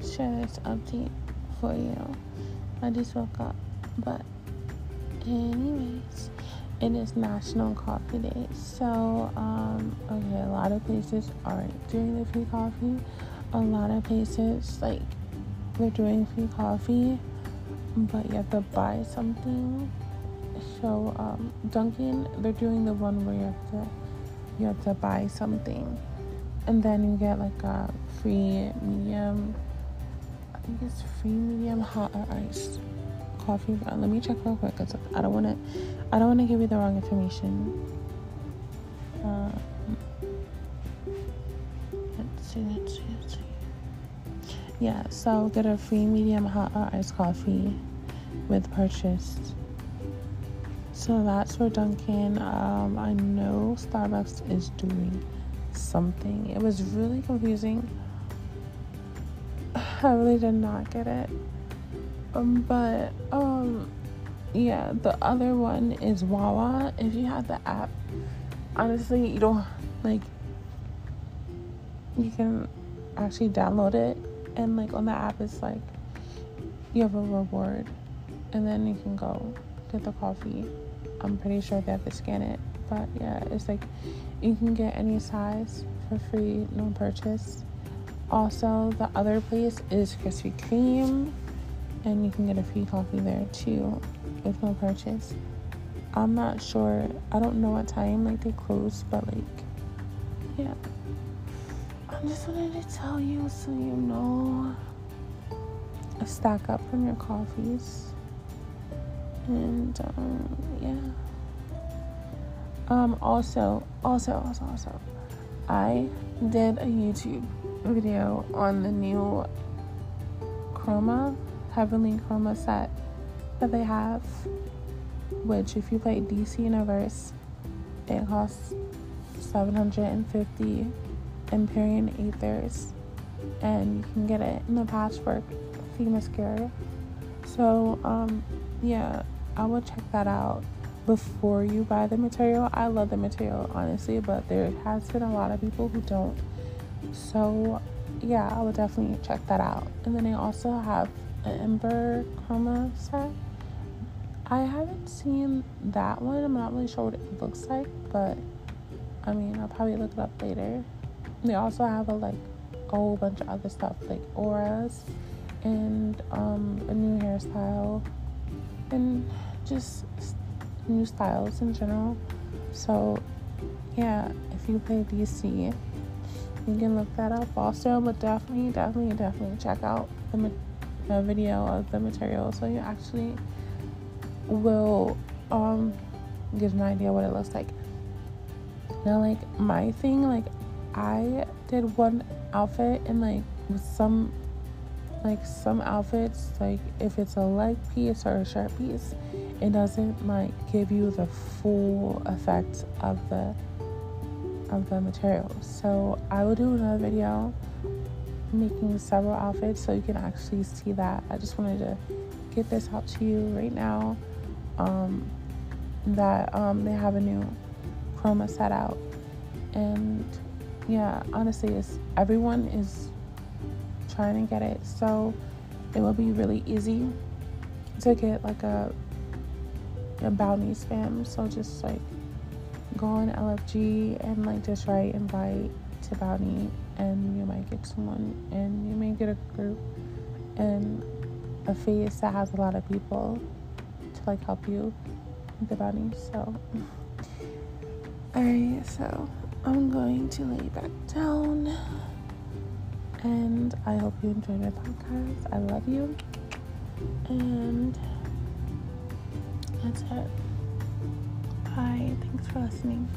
share this update for you. I just woke up. But, anyways, it is National Coffee Day. So, um, okay, a lot of places aren't doing the free coffee. A lot of places, like, they're doing free coffee, but you have to buy something. So, um, Dunkin', they're doing the one where you have to you have to buy something, and then you get like a free medium. I think it's free medium hot or iced coffee. But let me check real quick because I don't want to. I don't want to give you the wrong information. Um, let's see. Let's see. Let's see. Yeah. So get a free medium hot or iced coffee with purchase. So that's for Dunkin'. Um, I know Starbucks is doing something. It was really confusing. I really did not get it. Um, but um, yeah, the other one is Wawa. If you have the app, honestly, you don't like. You can actually download it, and like on the app, it's like you have a reward, and then you can go get the coffee. I'm pretty sure they have to scan it, but yeah, it's like you can get any size for free, no purchase. Also, the other place is Krispy Kreme, and you can get a free coffee there too with no purchase. I'm not sure. I don't know what time like they close, but like, yeah. I just wanted to tell you so you know. Stack up on your coffees and um, yeah. Um, also, also, also, also, I did a YouTube video on the new Chroma, Heavenly Chroma set that they have, which if you play DC Universe, it costs 750 Empyrean Aethers, and you can get it in the Patchwork Themyscira. So, um, yeah, I will check that out before you buy the material. I love the material, honestly, but there has been a lot of people who don't. So, yeah, I would definitely check that out. And then they also have an Ember Chroma set. I haven't seen that one. I'm not really sure what it looks like, but I mean, I'll probably look it up later. They also have a like a whole bunch of other stuff like auras and um, a new hairstyle and just new styles in general. So, yeah, if you play DC, you can look that up also. But definitely, definitely, definitely check out the, the video of the material so you actually will um, get an idea what it looks like. Now, like my thing, like I did one outfit and like with some like some outfits like if it's a leg piece or a shirt piece it doesn't like give you the full effect of the of the material. So i will do another video making several outfits so you can actually see that. I just wanted to get this out to you right now um, that um, they have a new chroma set out. And yeah honestly it's everyone is trying to get it. So it will be really easy to get like a a bounty spam. So just like go on LFG and like just write invite to bounty and you might get someone and you may get a group and a face that has a lot of people to like help you with the bounty. So alright, so I'm going to lay back down. And I hope you enjoyed my podcast. I love you. And that's it. Bye. Thanks for listening.